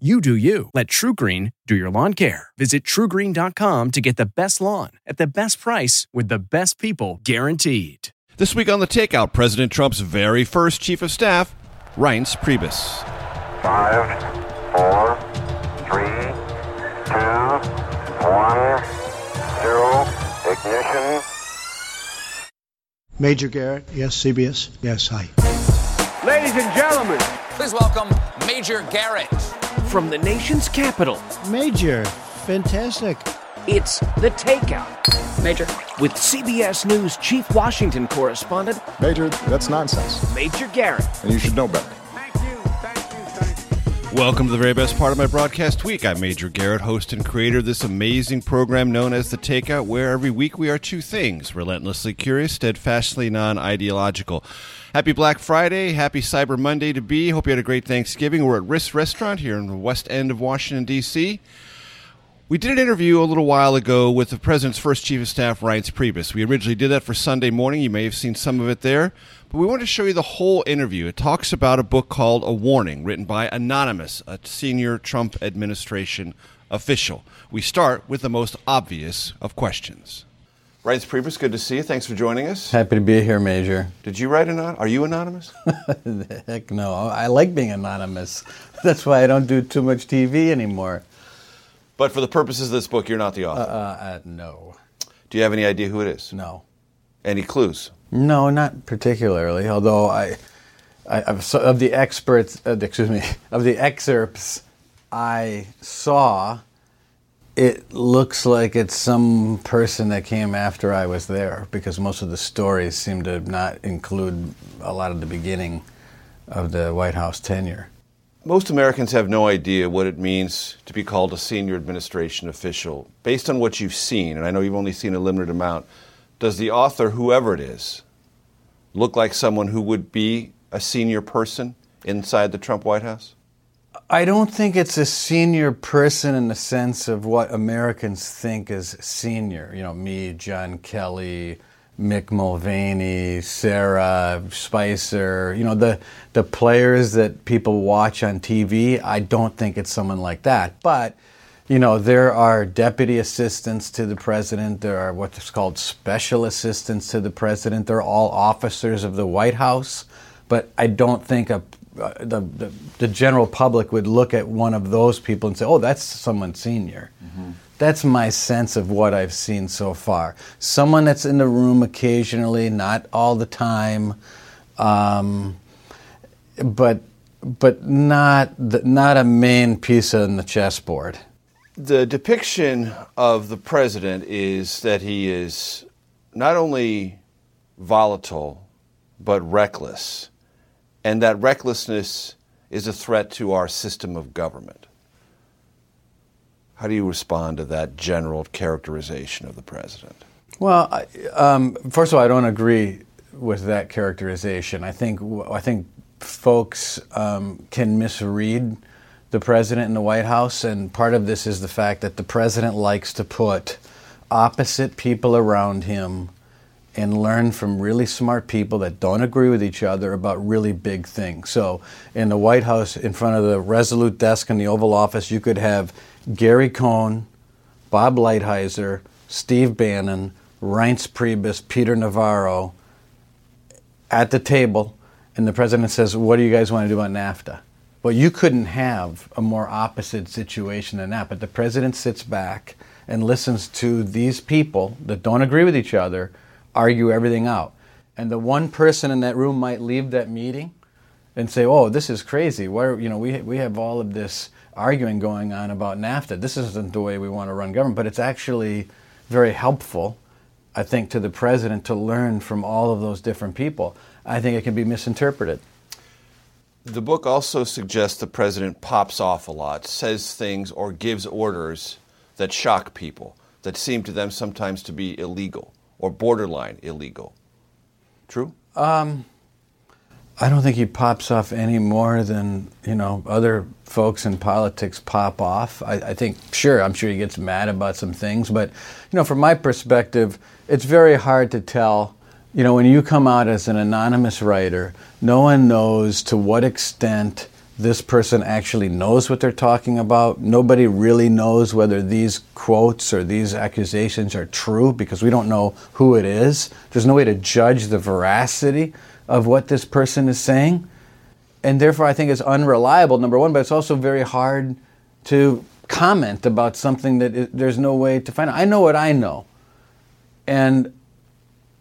You do you. Let TrueGreen do your lawn care. Visit truegreen.com to get the best lawn at the best price with the best people guaranteed. This week on The Takeout, President Trump's very first chief of staff, Reince Priebus. Five, four, three, two, one, zero, ignition. Major Garrett, yes, CBS, yes, hi. Ladies and gentlemen, Please welcome Major Garrett. From the nation's capital, Major, fantastic. it's The Takeout. Major. With CBS News Chief Washington Correspondent, Major, that's nonsense, Major Garrett. and you should know better. thank you, thank you, thank you. Welcome to the very best part of my broadcast week. I'm Major Garrett, host and creator of this amazing program known as The Takeout, where every week we are two things relentlessly curious, steadfastly non ideological. Happy Black Friday, happy Cyber Monday to be. Hope you had a great Thanksgiving. We're at Ris Restaurant here in the west end of Washington, D.C. We did an interview a little while ago with the president's first chief of staff, Reince Priebus. We originally did that for Sunday morning. You may have seen some of it there. But we want to show you the whole interview. It talks about a book called A Warning, written by Anonymous, a senior Trump administration official. We start with the most obvious of questions. Reince Priebus, good to see you. Thanks for joining us. Happy to be here, Major. Did you write anon? Are you anonymous? Heck no. I like being anonymous. That's why I don't do too much TV anymore. but for the purposes of this book, you're not the author. Uh, uh, no. Do you have any idea who it is? No. Any clues? No, not particularly. Although I, I of the experts, uh, excuse me, of the excerpts I saw, it looks like it's some person that came after I was there because most of the stories seem to not include a lot of the beginning of the White House tenure. Most Americans have no idea what it means to be called a senior administration official. Based on what you've seen, and I know you've only seen a limited amount, does the author, whoever it is, look like someone who would be a senior person inside the Trump White House? I don't think it's a senior person in the sense of what Americans think is senior. You know, me, John Kelly, Mick Mulvaney, Sarah Spicer. You know, the the players that people watch on TV. I don't think it's someone like that. But you know, there are deputy assistants to the president. There are what's called special assistants to the president. They're all officers of the White House. But I don't think a the, the the general public would look at one of those people and say, "Oh, that's someone senior." That's my sense of what I've seen so far. Someone that's in the room occasionally, not all the time, um, but but not the, not a main piece on the chessboard. The depiction of the president is that he is not only volatile, but reckless. And that recklessness is a threat to our system of government. How do you respond to that general characterization of the president? Well, um, first of all, I don't agree with that characterization. I think I think folks um, can misread the president in the White House, and part of this is the fact that the president likes to put opposite people around him and learn from really smart people that don't agree with each other about really big things. So, in the White House, in front of the Resolute desk in the Oval Office, you could have Gary Cohn, Bob Lighthizer, Steve Bannon, Reince Priebus, Peter Navarro at the table, and the president says, What do you guys want to do about NAFTA? Well, you couldn't have a more opposite situation than that. But the president sits back and listens to these people that don't agree with each other argue everything out. And the one person in that room might leave that meeting and say, "Oh, this is crazy. Why, you know, we we have all of this arguing going on about NAFTA. This isn't the way we want to run government." But it's actually very helpful I think, to the president to learn from all of those different people. I think it can be misinterpreted. The book also suggests the president pops off a lot, says things or gives orders that shock people, that seem to them sometimes to be illegal or borderline illegal. True? Um, I don't think he pops off any more than you know other folks in politics pop off. I, I, think, sure, I'm sure he gets mad about some things, but you know, from my perspective, it's very hard to tell you know, when you come out as an anonymous writer, no one knows to what extent this person actually knows what they're talking about. Nobody really knows whether these quotes or these accusations are true because we don't know who it is. There's no way to judge the veracity of what this person is saying. And therefore, I think it's unreliable, number one, but it's also very hard to comment about something that it, there's no way to find out. I know what I know. And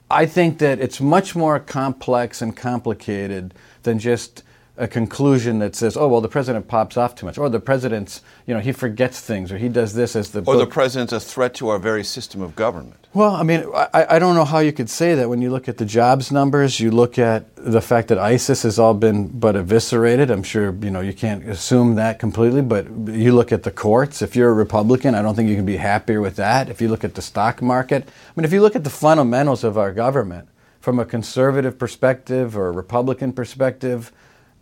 I think that it's much more complex and complicated than just a conclusion that says, "Oh, well, the president pops off too much," or the president's, you know, he forgets things, or he does this as the. Or book. the president's a threat to our very system of government. Well, I mean, I, I don't know how you could say that when you look at the jobs numbers, you look at the fact that ISIS has all been but eviscerated. I'm sure you know you can't assume that completely, but you look at the courts. If you're a Republican, I don't think you can be happier with that. If you look at the stock market, I mean, if you look at the fundamentals of our government from a conservative perspective or a Republican perspective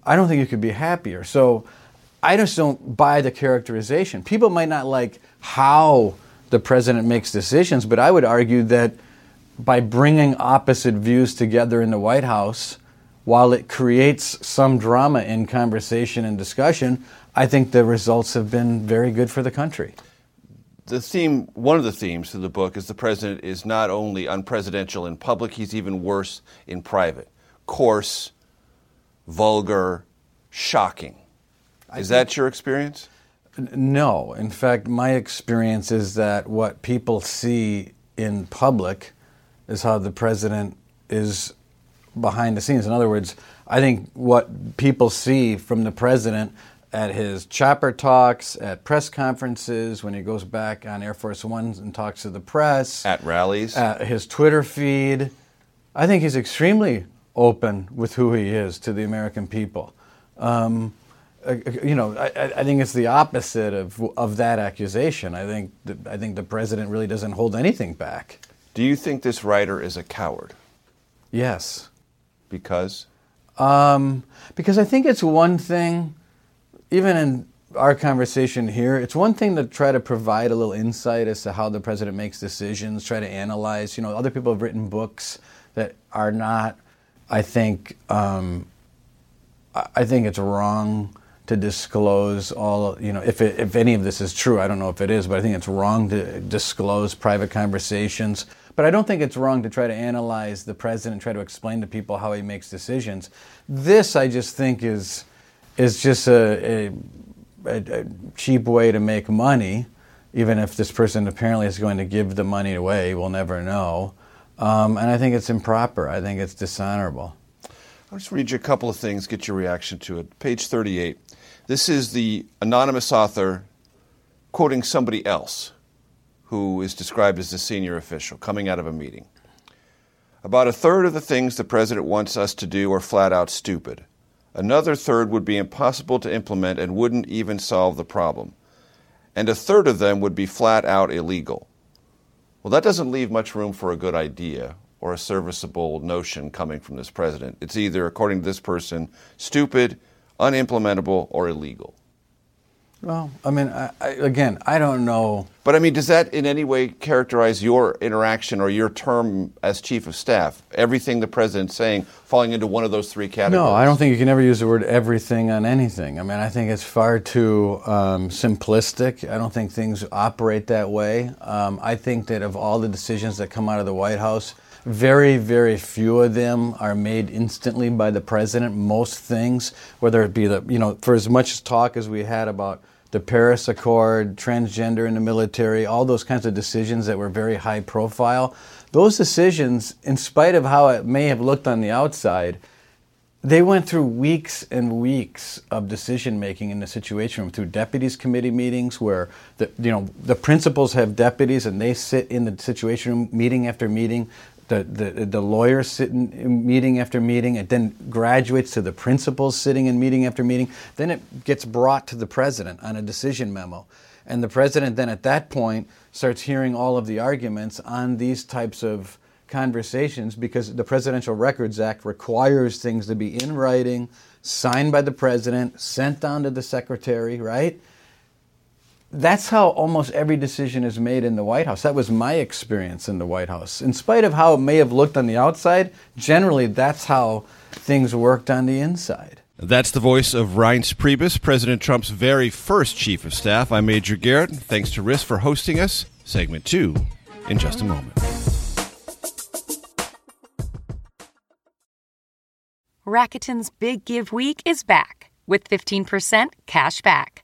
I don't think you could be happier. So I just don't buy the characterization. People might not like how the president makes decisions, but I would argue that by bringing opposite views together in the White House, while it creates some drama in conversation and discussion, I think the results have been very good for the country. The theme, one of the themes of the book is the president is not only unpresidential in public, he's even worse in private. Coarse, vulgar, shocking. Is that your experience? No. In fact, my experience is that what people see in public is how the president is behind the scenes. In other words, I think what people see from the president at his chopper talks, at press conferences, when he goes back on Air Force One and talks to the press, at rallies, at his Twitter feed, I think he's extremely open with who he is to the American people. Um, uh, uh, you know, I, I, think it's the opposite of of that accusation. I think the, I think the president really doesn't hold anything back. Do you think this writer is a coward? Yes. Because. Um, because I think it's one thing, even in our conversation here, it's one thing to try to provide a little insight as to how the president makes decisions, try to analyze. You know, other people have written books that are not I think um, I think it's wrong to disclose all. You know, if it, if any of this is true, I don't know if it is, but I think it's wrong to disclose private conversations. But I don't think it's wrong to try to analyze the president, try to explain to people how he makes decisions. This, I just think, is is just a, a, a cheap way to make money. Even if this person apparently is going to give the money away, we'll never know. Um, and I think it's improper. I think it's dishonorable. I'll just read you a couple of things, get your reaction to it. Page 38. This is the anonymous author quoting somebody else who is described as a senior official coming out of a meeting. About a third of the things the president wants us to do are flat out stupid. Another third would be impossible to implement and wouldn't even solve the problem. And a third of them would be flat out illegal. Well, that doesn't leave much room for a good idea or a serviceable notion coming from this president. It's either, according to this person, stupid, unimplementable, or illegal. Well, I mean, I, I, again, I don't know. But I mean, does that in any way characterize your interaction or your term as chief of staff? Everything the president's saying falling into one of those three categories? No, I don't think you can ever use the word everything on anything. I mean, I think it's far too um, simplistic. I don't think things operate that way. Um, I think that of all the decisions that come out of the White House, very, very few of them are made instantly by the president. Most things, whether it be the, you know, for as much talk as we had about the Paris Accord, transgender in the military, all those kinds of decisions that were very high profile. Those decisions, in spite of how it may have looked on the outside, they went through weeks and weeks of decision making in the situation room through deputies committee meetings where the you know the principals have deputies and they sit in the situation room meeting after meeting the, the, the lawyers sit in meeting after meeting it then graduates to the principals sitting in meeting after meeting then it gets brought to the president on a decision memo and the president then at that point starts hearing all of the arguments on these types of conversations because the Presidential Records Act requires things to be in writing, signed by the president, sent down to the secretary, right? That's how almost every decision is made in the White House. That was my experience in the White House. In spite of how it may have looked on the outside, generally that's how things worked on the inside. That's the voice of Reince Priebus, President Trump's very first chief of staff. I'm Major Garrett. Thanks to RIS for hosting us. Segment two in just a moment. Rakuten's Big Give Week is back with 15% cash back.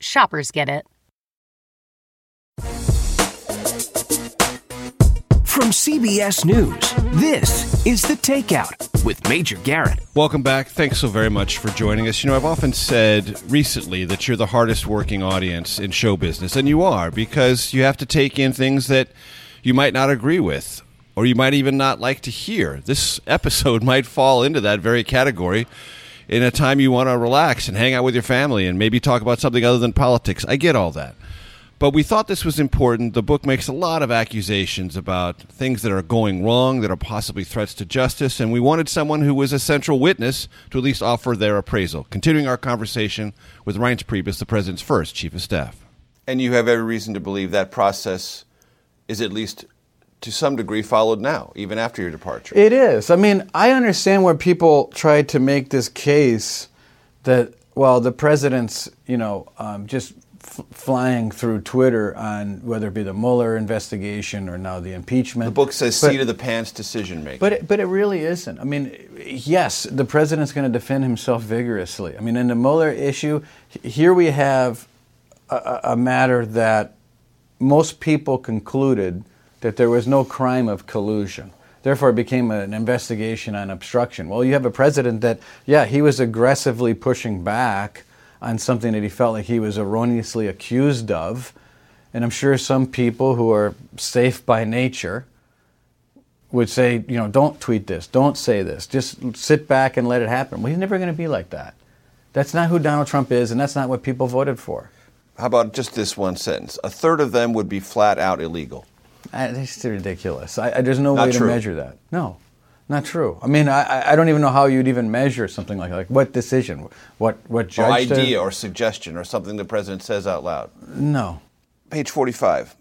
Shoppers get it. From CBS News, this is The Takeout with Major Garrett. Welcome back. Thanks so very much for joining us. You know, I've often said recently that you're the hardest working audience in show business, and you are because you have to take in things that you might not agree with or you might even not like to hear. This episode might fall into that very category in a time you want to relax and hang out with your family and maybe talk about something other than politics. I get all that. But we thought this was important. The book makes a lot of accusations about things that are going wrong, that are possibly threats to justice, and we wanted someone who was a central witness to at least offer their appraisal. Continuing our conversation with Reince Priebus, the president's first chief of staff. And you have every reason to believe that process is at least to some degree followed now, even after your departure. It is. I mean, I understand where people try to make this case that, well, the president's, you know, um, just f- flying through Twitter on whether it be the Mueller investigation or now the impeachment. The book says but, seat of the pants decision making. But it, but it really isn't. I mean, yes, the president's going to defend himself vigorously. I mean, in the Mueller issue, here we have a, a matter that most people concluded – that there was no crime of collusion. Therefore, it became an investigation on obstruction. Well, you have a president that, yeah, he was aggressively pushing back on something that he felt like he was erroneously accused of. And I'm sure some people who are safe by nature would say, you know, don't tweet this, don't say this, just sit back and let it happen. Well, he's never going to be like that. That's not who Donald Trump is, and that's not what people voted for. How about just this one sentence? A third of them would be flat out illegal. It's ridiculous. I, I, there's no not way true. to measure that. No, not true. I mean, I, I don't even know how you'd even measure something like like what decision, what what judge, or idea, to... or suggestion, or something the president says out loud. No. Page forty-five.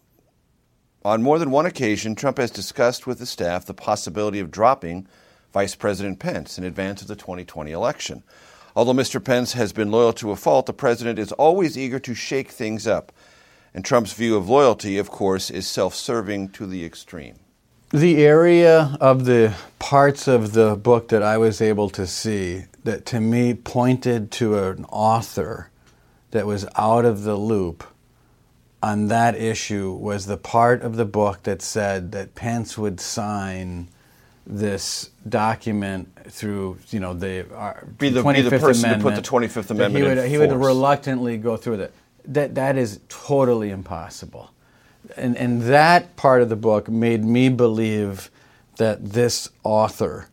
On more than one occasion, Trump has discussed with the staff the possibility of dropping Vice President Pence in advance of the 2020 election. Although Mr. Pence has been loyal to a fault, the president is always eager to shake things up and Trump's view of loyalty, of course, is self serving to the extreme. The area of the parts of the book that I was able to see that to me pointed to an author that was out of the loop on that issue was the part of the book that said that Pence would sign this document through, you know, the, uh, be the, 25th be the person Amendment, to put the 25th Amendment he would, he would reluctantly go through with it that that is totally impossible. And and that part of the book made me believe that this author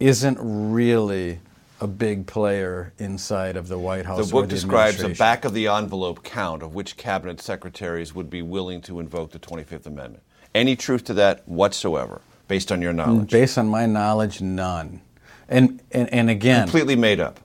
isn't really a big player inside of the White House. The book the describes a back of the envelope count of which cabinet secretaries would be willing to invoke the 25th Amendment. Any truth to that whatsoever, based on your knowledge? Based on my knowledge, none. And and, and again, completely made up.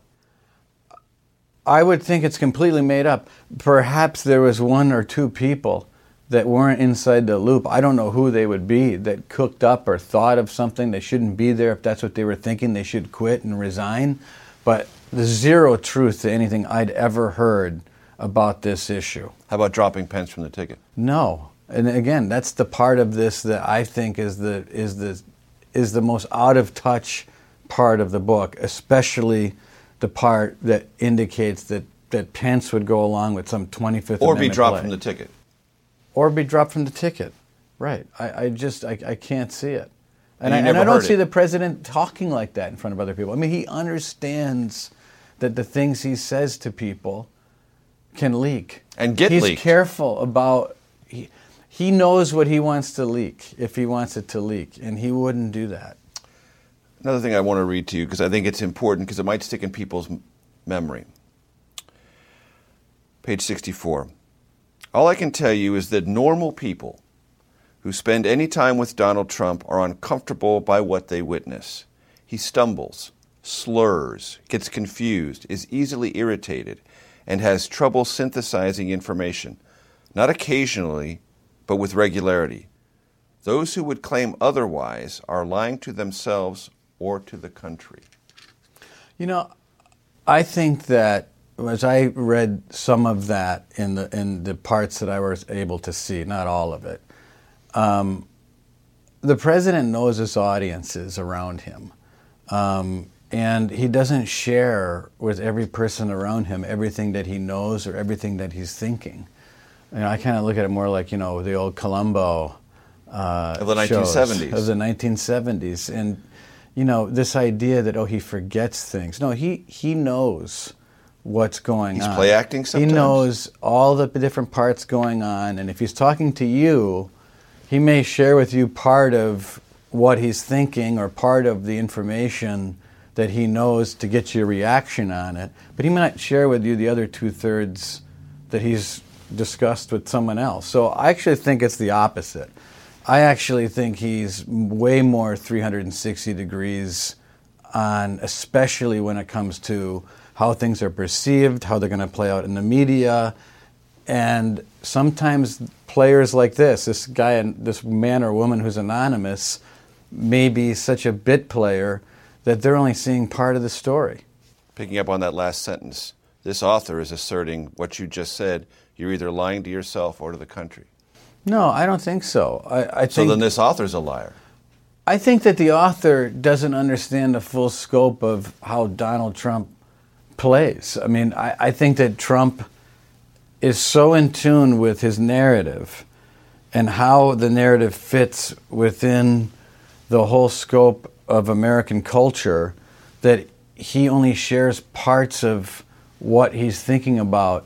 I would think it's completely made up. Perhaps there was one or two people that weren't inside the loop. I don't know who they would be that cooked up or thought of something they shouldn't be there. If that's what they were thinking, they should quit and resign. but there's zero truth to anything I'd ever heard about this issue. How about dropping Pence from the ticket? No. And again, that's the part of this that I think is the is the is the most out of touch part of the book, especially the part that indicates that, that Pence would go along with some 25th or Amendment be dropped play. from the ticket. Or be dropped from the ticket. Right. I, I just I, I can't see it. And, And I, and I don't see it. the president talking like that in front of other people. I mean, he understands that the things he says to people can leak. And get He's leaked. careful about he, he knows what he wants to leak if he wants it to leak, and he wouldn't do that. Another thing I want to read to you because I think it's important because it might stick in people's memory. Page 64. All I can tell you is that normal people who spend any time with Donald Trump are uncomfortable by what they witness. He stumbles, slurs, gets confused, is easily irritated, and has trouble synthesizing information, not occasionally, but with regularity. Those who would claim otherwise are lying to themselves or to the country. You know, I think that as I read some of that in the in the parts that I was able to see, not all of it, um, the president knows his audiences around him, um, and he doesn't share with every person around him everything that he knows or everything that he's thinking. You know, I kind of look at it more like you know the old Columbo uh, Of the shows 1970s. of the 1970s, and you know this idea that oh he forgets things. No, he he knows what's going He's on. He's play acting sometimes. He knows all the different parts going on, and if he's talking to you, he may share with you part of what he's thinking or part of the information that he knows to get your reaction on it, but he might not share with you the other two thirds that he's discussed with someone else. So I actually think it's the opposite. I actually think he's way more 360 degrees on, especially when it comes to how things are perceived, how they're going to play out in the media, and sometimes players like this, this guy, this man or woman who's anonymous, may be such a bit player that they're only seeing part of the story. Picking up on that last sentence, this author is asserting what you just said. You're either lying to yourself or to the country. No, I don't think so. I, I So think then this author's a liar. I think that the author doesn't understand the full scope of how Donald Trump plays. I mean, I, I think that Trump is so in tune with his narrative and how the narrative fits within the whole scope of American culture that he only shares parts of what he's thinking about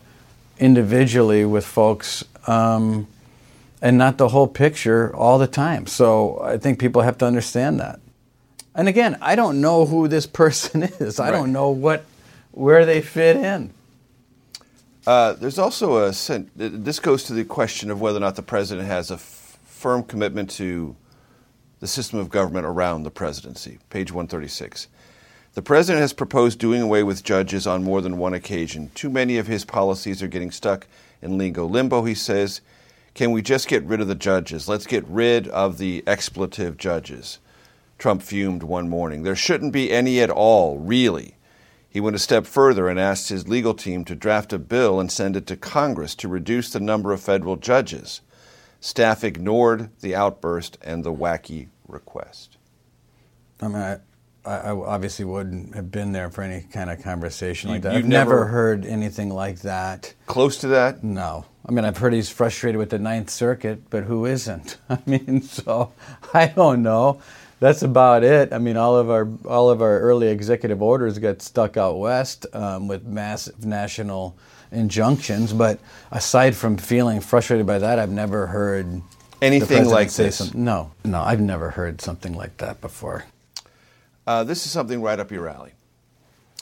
individually with folks. Um, and not the whole picture all the time. So I think people have to understand that. And again, I don't know who this person is. I Right. don't know what where they fit in. Uh, there's also a this goes to the question of whether or not the president has a f- firm commitment to the system of government around the presidency. Page 136. The president has proposed doing away with judges on more than one occasion. Too many of his policies are getting stuck in lingo limbo, he says. Can we just get rid of the judges? Let's get rid of the expletive judges. Trump fumed one morning. There shouldn't be any at all, really. He went a step further and asked his legal team to draft a bill and send it to Congress to reduce the number of federal judges. Staff ignored the outburst and the wacky request. I mean, I, I obviously wouldn't have been there for any kind of conversation like that. you've I've never, never- heard anything like that. Close to that? No. I mean, I've heard he's frustrated with the Ninth Circuit, but who isn't? I mean, so I don't know. That's about it. I mean, all of our all of our early executive orders got stuck out west um, with massive national injunctions. But aside from feeling frustrated by that, I've never heard Anything like say this? Some, no, no, I've never heard something like that before. Uh, this is something right up your alley.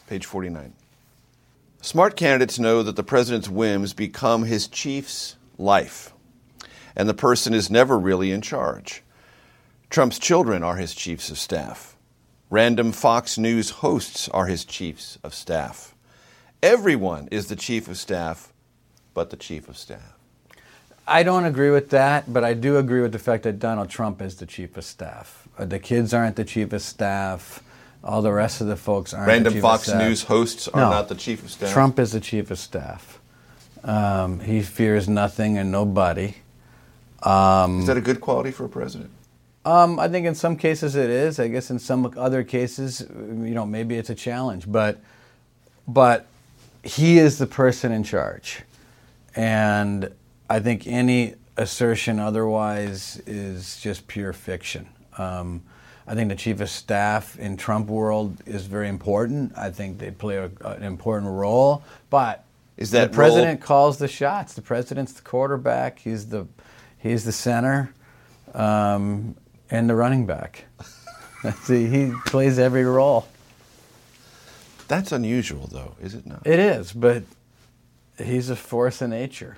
Page 49. Smart candidates know that the president's whims become his chief's life, and the person is never really in charge. Trump's children are his chiefs of staff. Random Fox News hosts are his chiefs of staff. Everyone is the chief of staff, but the chief of staff. I don't agree with that, but I do agree with the fact that Donald Trump is the chief of staff. Uh, the kids aren't the chief of staff. All the rest of the folks aren't. Random Fox News hosts are no. not the chief of staff. Trump is the chief of staff. Um, he fears nothing and nobody. Um, is that a good quality for a president? Um, I think in some cases it is. I guess in some other cases, you know, maybe it's a challenge. But, but he is the person in charge, and I think any assertion otherwise is just pure fiction. Um, I think the chief of staff in Trump world is very important. I think they play a, an important role, but is that the president role... calls the shots. The president's the quarterback. He's the he's the center. Um, and the running back. See, he plays every role. That's unusual, though, is it not? It is, but he's a force of nature,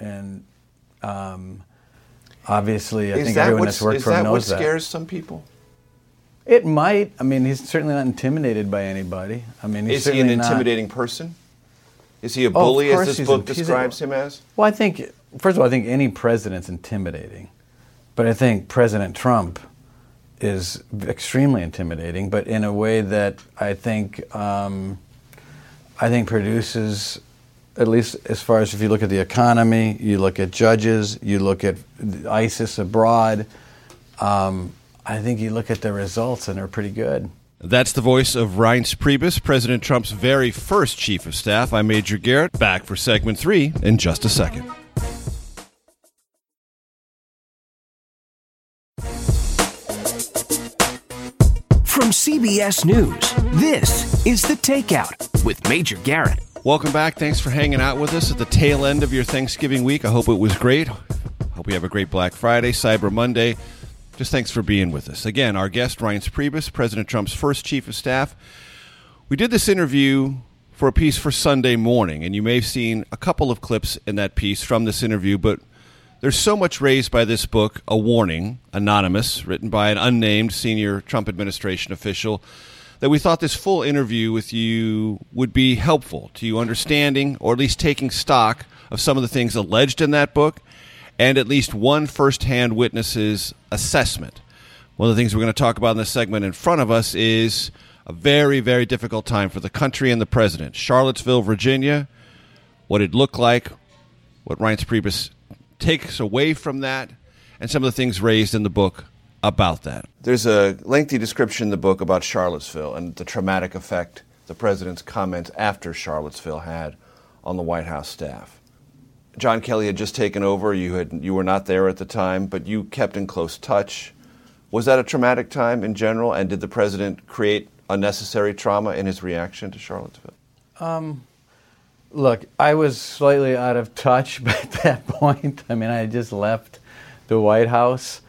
and um, obviously, I is think that everyone that's worked for him knows that. what scares some people? It might. I mean, he's certainly not intimidated by anybody. I mean, he's is he an intimidating not... person? Is he a bully, oh, as this book a, describes a, him as? Well, I think, first of all, I think any president's intimidating. But I think President Trump is extremely intimidating, but in a way that I think um, I think produces, at least as far as if you look at the economy, you look at judges, you look at ISIS abroad. Um, I think you look at the results and they're pretty good. That's the voice of Reince Priebus, President Trump's very first chief of staff. I'm Major Garrett. Back for segment three in just a second. From CBS News, this is The Takeout with Major Garrett. Welcome back. Thanks for hanging out with us at the tail end of your Thanksgiving week. I hope it was great. Hope you have a great Black Friday, Cyber Monday. Just thanks for being with us. Again, our guest, Reince Priebus, President Trump's first chief of staff. We did this interview for a piece for Sunday morning, and you may have seen a couple of clips in that piece from this interview, but there's so much raised by this book, A Warning, anonymous, written by an unnamed senior Trump administration official, that we thought this full interview with you would be helpful to you understanding or at least taking stock of some of the things alleged in that book and at least one firsthand witness's assessment. One of the things we're going to talk about in this segment in front of us is a very, very difficult time for the country and the president. Charlottesville, Virginia, what it looked like, what Reince Priebus takes away from that and some of the things raised in the book about that. There's a lengthy description in the book about Charlottesville and the traumatic effect the president's comments after Charlottesville had on the White House staff. John Kelly had just taken over. You had you were not there at the time, but you kept in close touch. Was that a traumatic time in general? And did the president create unnecessary trauma in his reaction to Charlottesville? Um, Look, I was slightly out of touch at that point. I mean, I just left the White House.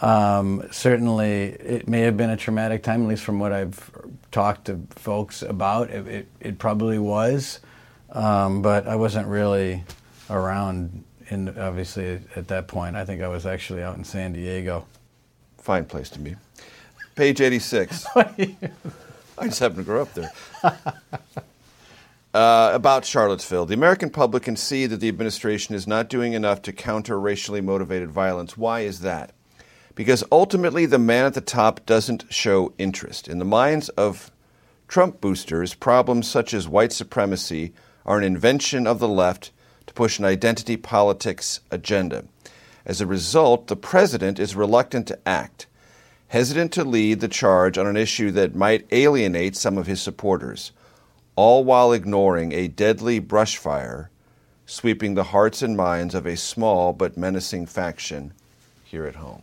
Um, certainly, it may have been a traumatic time, at least from what I've talked to folks about. It, it, it probably was, um, but I wasn't really around. In obviously at that point, I think I was actually out in San Diego. Fine place to be. Page eighty-six. I just happened to grow up there. Uh, about Charlottesville. The American public can see that the administration is not doing enough to counter racially motivated violence. Why is that? Because ultimately, the man at the top doesn't show interest. In the minds of Trump boosters, problems such as white supremacy are an invention of the left to push an identity politics agenda. As a result, the president is reluctant to act, hesitant to lead the charge on an issue that might alienate some of his supporters all while ignoring a deadly brush fire sweeping the hearts and minds of a small but menacing faction here at home.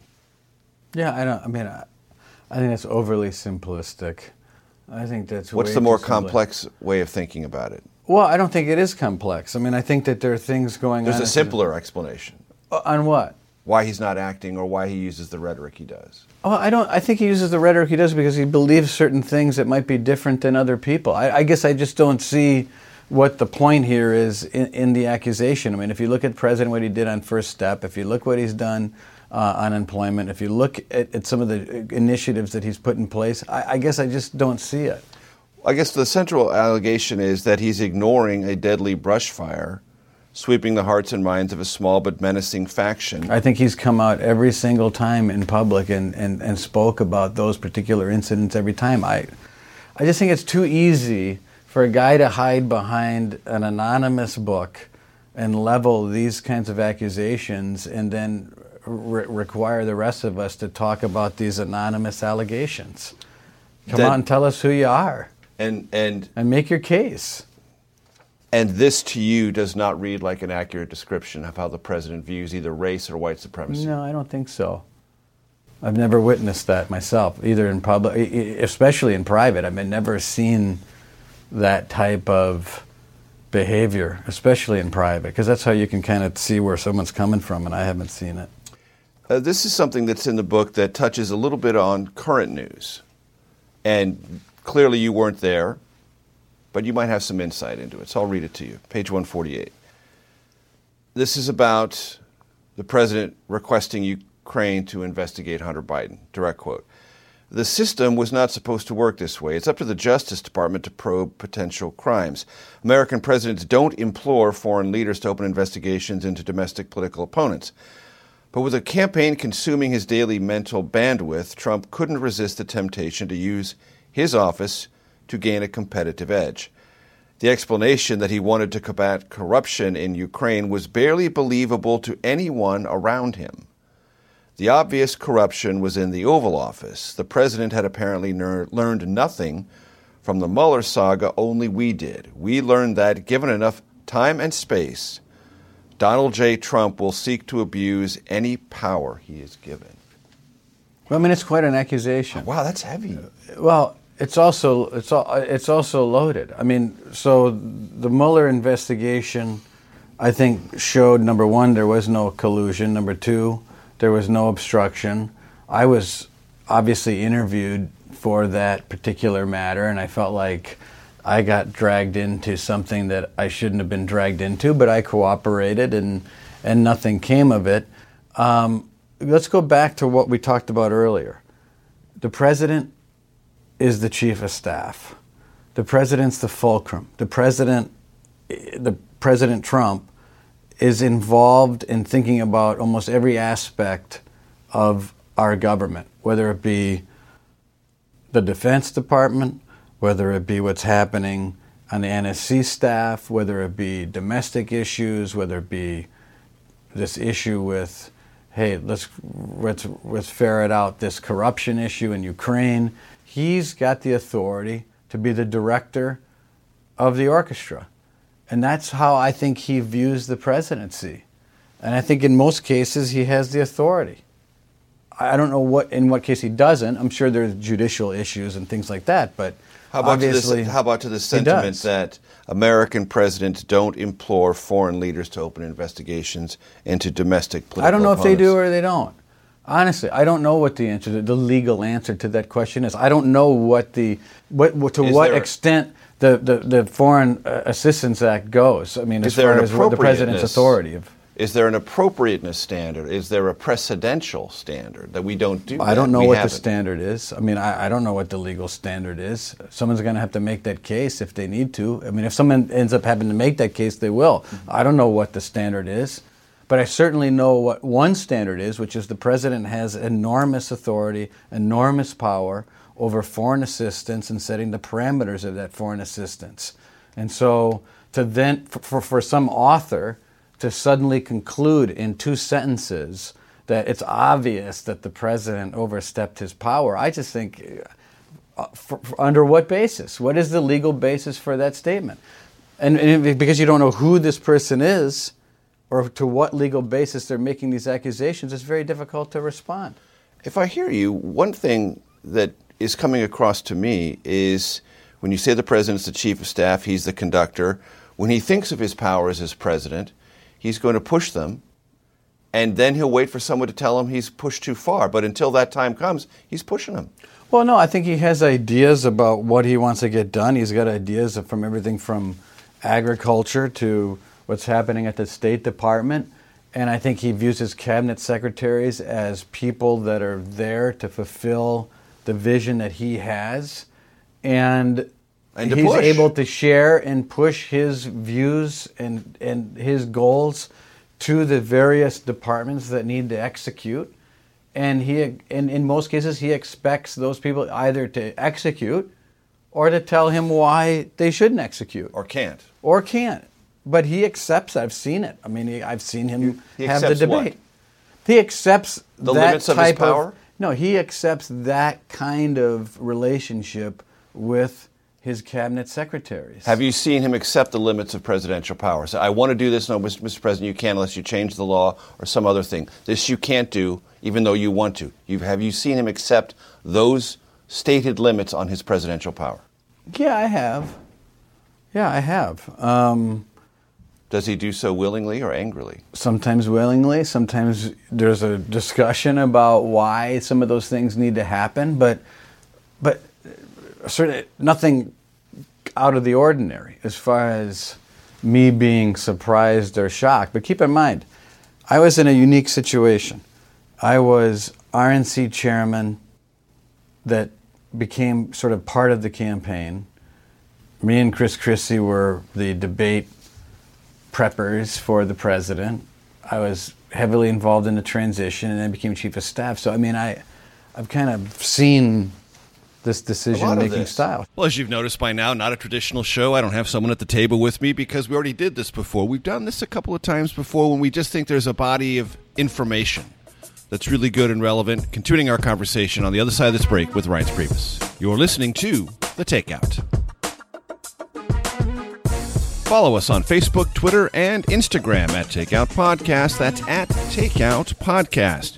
Yeah, I don't. I mean, I, I think that's overly simplistic. I think that's what's the more complex way of thinking about it. Well, I don't think it is complex. I mean, I think that there are things going There's on. There's a simpler explanation. Uh, on what? Why he's not acting or why he uses the rhetoric he does. Oh, I don't. I think he uses the rhetoric he does because he believes certain things that might be different than other people. I, I guess I just don't see what the point here is in, in, the accusation. I mean, if you look at President what he did on First Step, if you look what he's done uh, on employment, if you look at, at, some of the initiatives that he's put in place, I, I guess I just don't see it. I guess the central allegation is that he's ignoring a deadly brush fire sweeping the hearts and minds of a small but menacing faction. I think he's come out every single time in public and, and, and spoke about those particular incidents every time. I, I just think it's too easy for a guy to hide behind an anonymous book and level these kinds of accusations and then re- require the rest of us to talk about these anonymous allegations. Come That- and tell us who you are And and and make your case. and this to you does not read like an accurate description of how the president views either race or white supremacy. No, I don't think so. I've never witnessed that myself, either in public, especially in private. I've never seen that type of behavior, especially in private, because that's how you can kind of see where someone's coming from, and I haven't seen it. Uh, this is something that's in the book that touches a little bit on current news. And clearly you weren't there, but you might have some insight into it. So I'll read it to you. Page 148. This is about the president requesting Ukraine to investigate Hunter Biden. Direct quote. The system was not supposed to work this way. It's up to the Justice Department to probe potential crimes. American presidents don't implore foreign leaders to open investigations into domestic political opponents. But with a campaign consuming his daily mental bandwidth, Trump couldn't resist the temptation to use his office to gain a competitive edge. The explanation that he wanted to combat corruption in Ukraine was barely believable to anyone around him. The obvious corruption was in the Oval Office. The president had apparently ner- learned nothing from the Mueller saga, only we did. We learned that, given enough time and space, Donald J. Trump will seek to abuse any power he is given. Well, I mean, it's quite an accusation. Wow, that's heavy. Well, it's also it's al- it's also loaded. I mean, so the Mueller investigation, I think, showed number one there was no collusion. Number two, there was no obstruction. I was obviously interviewed for that particular matter, and I felt like I got dragged into something that I shouldn't have been dragged into, but I cooperated, and and nothing came of it. Um, let's go back to what we talked about earlier. The president is the chief of staff. The president's the fulcrum. The president, the President Trump, is involved in thinking about almost every aspect of our government, whether it be the Defense Department, whether it be what's happening on the NSC staff, whether it be domestic issues, whether it be this issue with, hey, let's let's let's ferret out this corruption issue in Ukraine. He's got the authority to be the director of the orchestra. And that's how I think he views the presidency. And I think in most cases he has the authority. I don't know what in what case he doesn't. I'm sure there's judicial issues and things like that, but How about, to this, how about to the sentiment that American presidents don't implore foreign leaders to open investigations into domestic political I don't know if they do or they don't. Honestly, I don't know what the answer, the legal answer to that question is. I don't know what the, what, what to Is what there- extent the, the, the Foreign uh, Assistance Act goes. I mean, as far as the president's authority of. Is there an appropriateness standard? Is there a precedential standard that we don't do? I that? don't know We what the haven't. standard is. I mean, I, I don't know what the legal standard is. Someone's going to have to make that case if they need to. I mean, if someone ends up having to make that case, they will. I don't know what the standard is, but I certainly know what one standard is, which is the president has enormous authority, enormous power over foreign assistance and setting the parameters of that foreign assistance. And so, to then for, for, for some author to suddenly conclude in two sentences that it's obvious that the president overstepped his power. I just think, uh, for, for- under what basis? What is the legal basis for that statement? And, and because you don't know who this person is or to what legal basis they're making these accusations, it's very difficult to respond. If I hear you, one thing that is coming across to me is when you say the president's the chief of staff, he's the conductor. When he thinks of his powers as president, he's going to push them, and then he'll wait for someone to tell him he's pushed too far. But until that time comes, he's pushing them. Well, no, I think he has ideas about what he wants to get done. He's got ideas from everything from agriculture to what's happening at the State Department. And I think he views his cabinet secretaries as people that are there to fulfill the vision that he has. And, And he's push. able to share and push his views and, and his goals to the various departments that need to execute and he in, in most cases he expects those people either to execute or to tell him why they shouldn't execute or can't or can't. But he accepts. I've seen it. I mean, he, I've seen him he have the debate. what? He accepts The that limits of his type power? no, he accepts that kind of relationship with his cabinet secretaries. Have you seen him accept the limits of presidential power? I want to do this. No, Mr. Mr. President, you can't unless you change the law or some other thing. This you can't do, even though you want to. You've, have you seen him accept those stated limits on his presidential power? Yeah, I have. Yeah, I have. Um, Does he do so willingly or angrily? sometimes willingly, sometimes there's a discussion about why some of those things need to happen, but but certainly nothing out of the ordinary as far as me being surprised or shocked. But keep in mind, I was in a unique situation. I was RNC chairman that became sort of part of the campaign. Me and Chris Christie were the debate preppers for the president. I was heavily involved in the transition and then became chief of staff. So I mean, I, I've kind of seen this decision-making this. style. Well, as you've noticed by now, not a traditional show. I don't have someone at the table with me because we already did this before. We've done this a couple of times before when we just think there's a body of information that's really good and relevant. Continuing our conversation on the other side of this break with Reince Priebus. You're listening to The Takeout. Follow us on Facebook, Twitter, and Instagram at Takeout Podcast. That's at Takeout Podcast.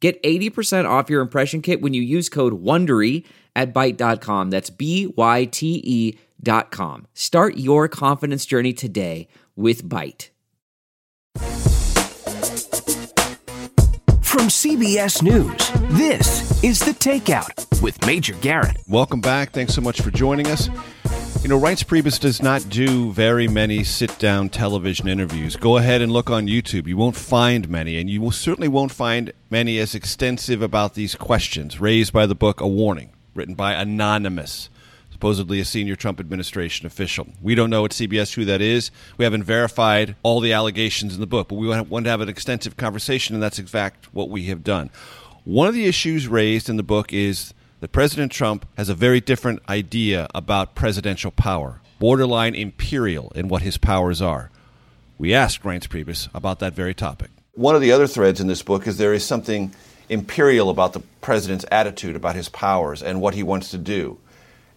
Get 80% off your impression kit when you use code WONDERY at Byte.com. That's B-Y-T-E dot com. Start your confidence journey today with Byte. From CBS News, this is The Takeout with Major Garrett. Welcome back. Thanks so much for joining us. You know, Reince Priebus does not do very many sit down television interviews. Go ahead and look on YouTube. You won't find many, and you will certainly won't find many as extensive about these questions raised by the book A Warning, written by Anonymous, supposedly a senior Trump administration official. We don't know at CBS who that is. We haven't verified all the allegations in the book, but we want to have an extensive conversation, and that's in fact what we have done. One of the issues raised in the book is that President Trump has a very different idea about presidential power, borderline imperial in what his powers are. We asked Reince Priebus about that very topic. One of the other threads in this book is there is something imperial about the president's attitude about his powers and what he wants to do.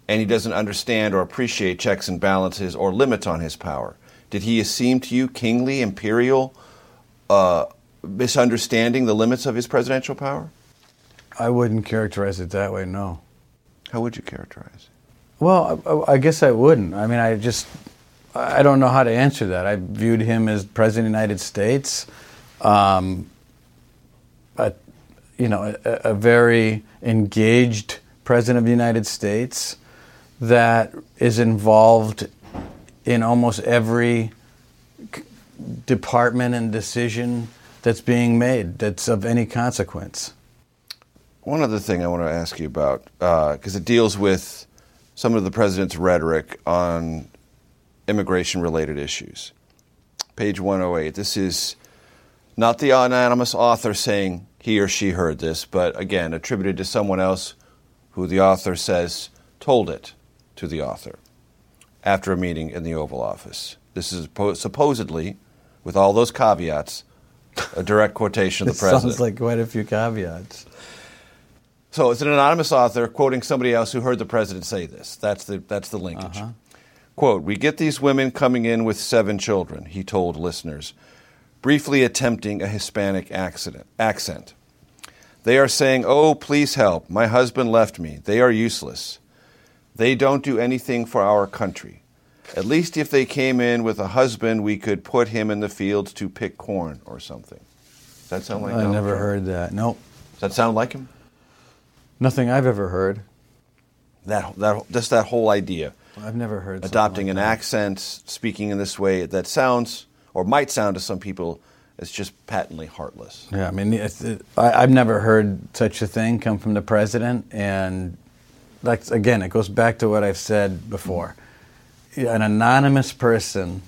And he doesn't understand or appreciate checks and balances or limits on his power. Did he seem to you kingly, imperial, uh, misunderstanding the limits of his presidential power? I wouldn't characterize it that way. No. How would you characterize it? Well, I, I guess I wouldn't. I mean, I just I don't know how to answer that. I viewed him as president of the United States, um, a, you know, a, a very engaged president of the United States that is involved in almost every department and decision that's being made that's of any consequence. One other thing I want to ask you about, uh, because it deals with some of the president's rhetoric on immigration related issues. Page 108. This is not the anonymous author saying he or she heard this, but again, attributed to someone else who the author says told it to the author after a meeting in the Oval Office. This is po- supposedly, with all those caveats, a direct quotation of the president. sounds like quite a few caveats. So it's an anonymous author quoting somebody else who heard the president say this. That's the that's the linkage. Uh-huh. Quote, "We get these women coming in with seven children," he told listeners, briefly attempting a Hispanic accident, accent. They are saying, "Oh, please help. My husband left me. They are useless. They don't do anything for our country. At least if they came in with a husband, we could put him in the fields to pick corn or something." Does that sound like I never heard that. Nope. Does that sound like him? Nothing I've ever heard. That that just that whole idea. I've never heard adopting like an that. accent, speaking in this way that sounds or might sound to some people as just patently heartless. Yeah, I mean, it, I, I've never heard such a thing come from the president, and like again, it goes back to what I've said before. An anonymous person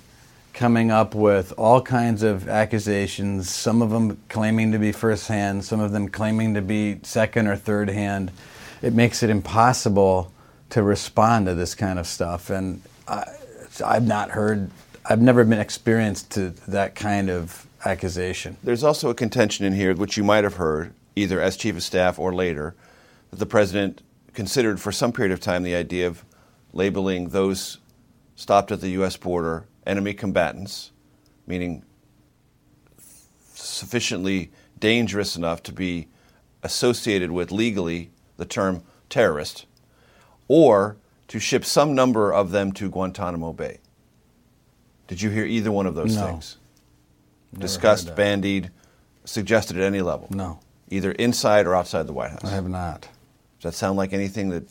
coming up with all kinds of accusations, some of them claiming to be first hand, some of them claiming to be second or third hand. It makes it impossible to respond to this kind of stuff, and I, I've not heard. I've never been experienced to that kind of accusation. There's also a contention in here, which you might have heard, either as chief of staff or later, that the president considered for some period of time the idea of labeling those stopped at the U.S. border enemy combatants, meaning sufficiently dangerous enough to be associated with legally the term terrorist, or to ship some number of them to Guantanamo Bay. Did you hear either one of those No. things? Never Discussed, bandied, suggested at any level? No. Either inside or outside the White House? I have not. Does that sound like anything that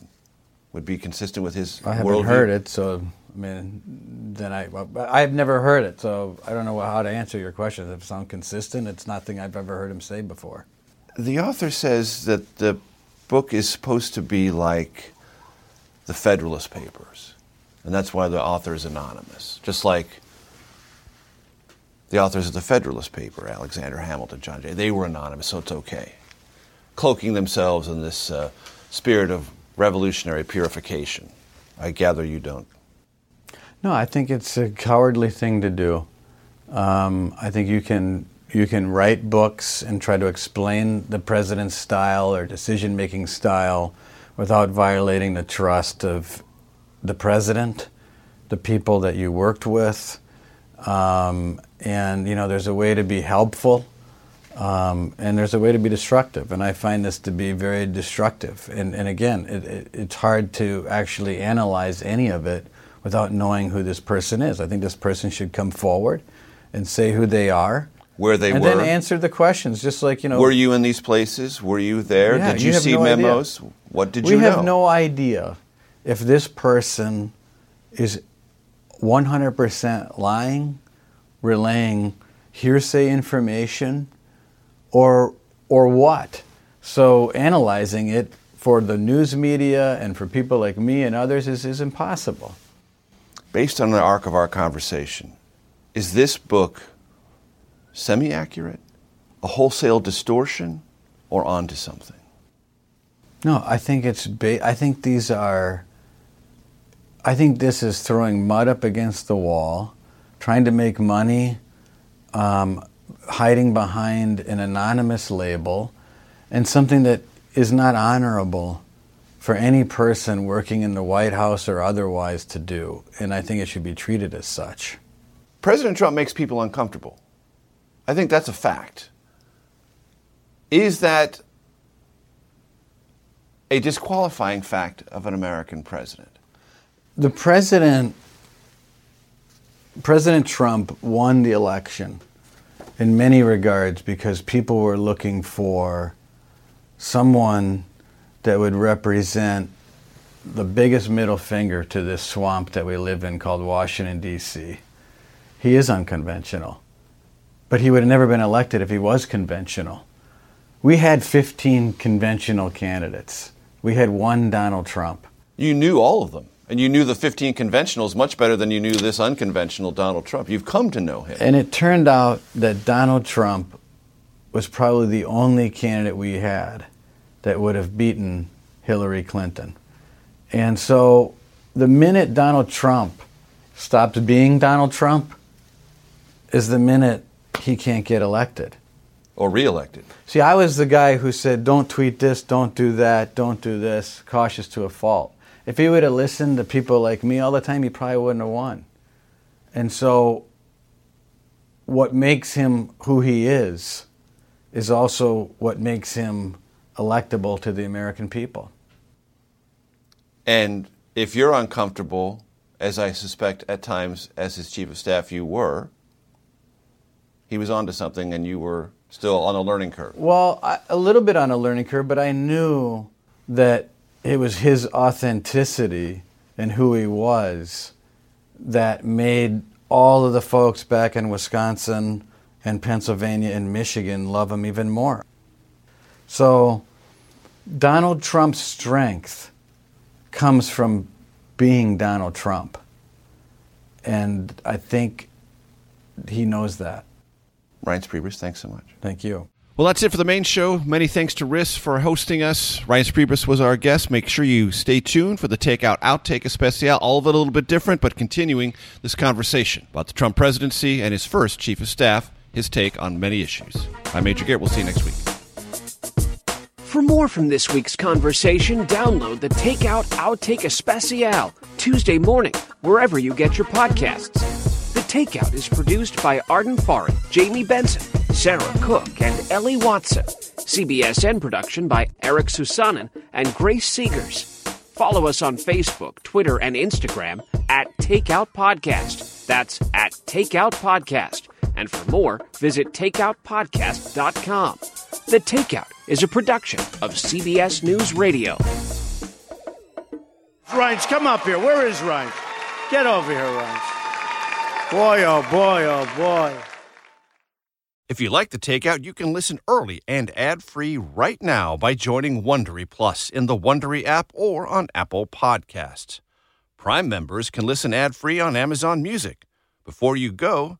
would be consistent with his I haven't worldview? heard it, so I mean, then I well, I've never heard it, so I don't know how to answer your question. If it sounds consistent, it's nothing I've ever heard him say before. The author says that the book is supposed to be like the Federalist Papers, and that's why the author is anonymous, just like the authors of the Federalist Paper, Alexander Hamilton, John Jay. They were anonymous, so it's okay, cloaking themselves in this uh, spirit of revolutionary purification. I gather you don't. No, I think it's a cowardly thing to do. Um, I think you can you can write books and try to explain the president's style or decision making style without violating the trust of the president, the people that you worked with, um, and you know there's a way to be helpful. Um, and there's a way to be destructive, and I find this to be very destructive. And, and again, it, it, it's hard to actually analyze any of it without knowing who this person is. I think this person should come forward and say who they are, Where they and were. And then answer the questions, just like you know. Were you in these places? Were you there? Yeah, Did you you, see no idea. memos? What did we you know? We have no idea if this person is 100% lying, relaying hearsay information, or or what. So analyzing it for the news media and for people like me and others is, is impossible. Based on the arc of our conversation, is this book semi accurate, a wholesale distortion, or onto something? No, I think it's. Ba- I think these are. I think this is throwing mud up against the wall, trying to make money, um, hiding behind an anonymous label, and something that is not honorable for any person working in the White House or otherwise to do. And I think it should be treated as such. President Trump makes people uncomfortable. I think that's a fact. Is that a disqualifying fact of an American president? The president, President Trump, won the election in many regards because people were looking for someone that would represent the biggest middle finger to this swamp that we live in called Washington, D.C. He is unconventional, but he would have never been elected if he was conventional. We had 15 conventional candidates. We had one Donald Trump. You knew all of them, and you knew the 15 conventionals much better than you knew this unconventional Donald Trump. You've come to know him. And it turned out that Donald Trump was probably the only candidate we had that would have beaten Hillary Clinton. And so the minute Donald Trump stopped being Donald Trump is the minute he can't get elected. Or reelected. See, I was the guy who said, don't tweet this, don't do that, don't do this, cautious to a fault. If he would have listened to people like me all the time, he probably wouldn't have won. And so, what makes him who he is is also what makes him electable to the American people. And if you're uncomfortable, as I suspect at times as his chief of staff you were, he was onto something and you were still on a learning curve. Well, I, a little bit on a learning curve, but I knew that it was his authenticity and who he was that made all of the folks back in Wisconsin and Pennsylvania and Michigan love him even more. So, Donald Trump's strength comes from being Donald Trump. And I think he knows that. Reince Priebus, thanks so much. Thank you. Well, that's it for the main show. Many thanks to Ris for hosting us. Reince Priebus was our guest. Make sure you stay tuned for the Takeout Outtake Especial. All of it a little bit different, but continuing this conversation about the Trump presidency and his first chief of staff, his take on many issues. I'm Major Garrett. We'll see you next week. For more from this week's conversation, download the Takeout Outtake Especial Tuesday morning, wherever you get your podcasts. The Takeout is produced by Arden Farhan, Jamie Benson, Sarah Cook, and Ellie Watson. CBSN production by Eric Susanen and Grace Seegers. Follow us on Facebook, Twitter, and Instagram at Takeout Podcast. That's at Takeout Podcast. And for more, visit takeoutpodcast.com. The Takeout is a production of CBS News Radio. Reince, come up here. Where is Reince? Get over here, Reince. Boy, oh boy, oh boy. If you like the takeout, you can listen early and ad-free right now by joining Wondery Plus in the Wondery app or on Apple Podcasts. Prime members can listen ad-free on Amazon Music. Before you go,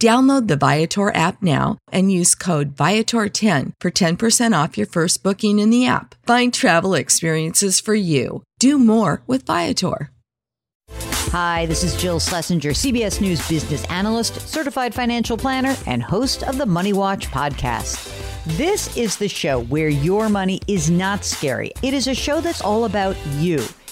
Download the Viator app now and use code Viator10 for 10% off your first booking in the app. Find travel experiences for you. Do more with Viator. Hi, this is Jill Schlesinger, CBS News business analyst, certified financial planner, and host of the Money Watch podcast. This is the show where your money is not scary. It is a show that's all about you.